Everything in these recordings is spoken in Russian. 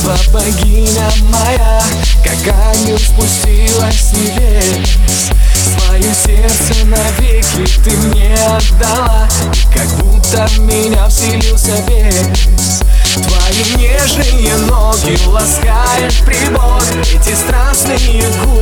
красиво, богиня моя Как ангел спустилась с небес. Свое сердце навеки ты мне отдала Как будто в меня вселился бес. Твои нежные ноги ласкает прибор Эти страстные губы,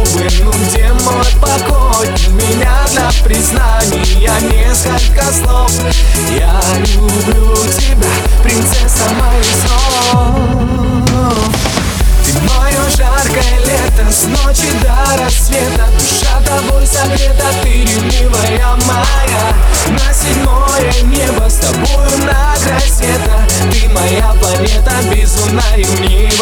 безумная ревнивая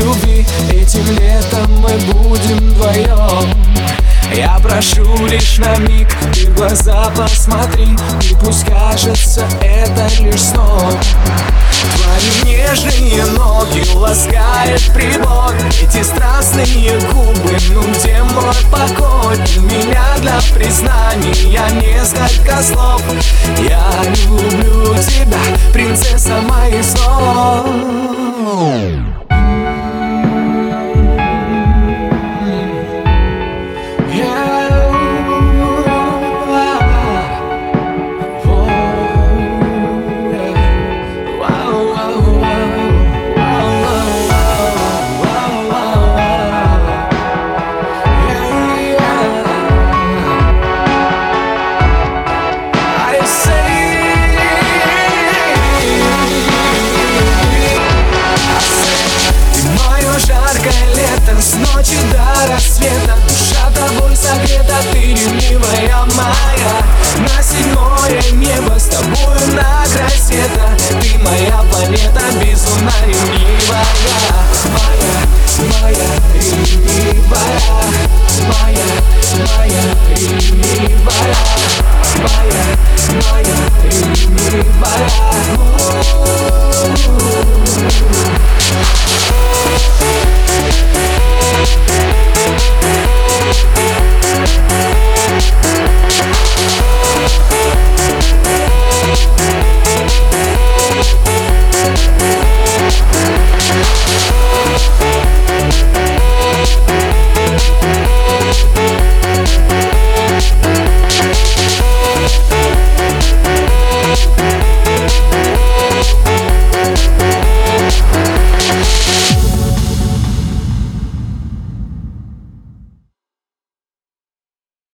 любви. Этим летом мы будем вдвоем. Я прошу лишь на миг Ты в глаза посмотри. И пусть кажется это лишь сон. Твои нежные ноги ласкает прибор. Эти страстные губы, ну где мой покой? У меня для признания несколько слов. Я люблю тебя, принцесса моих снов моя, моя, и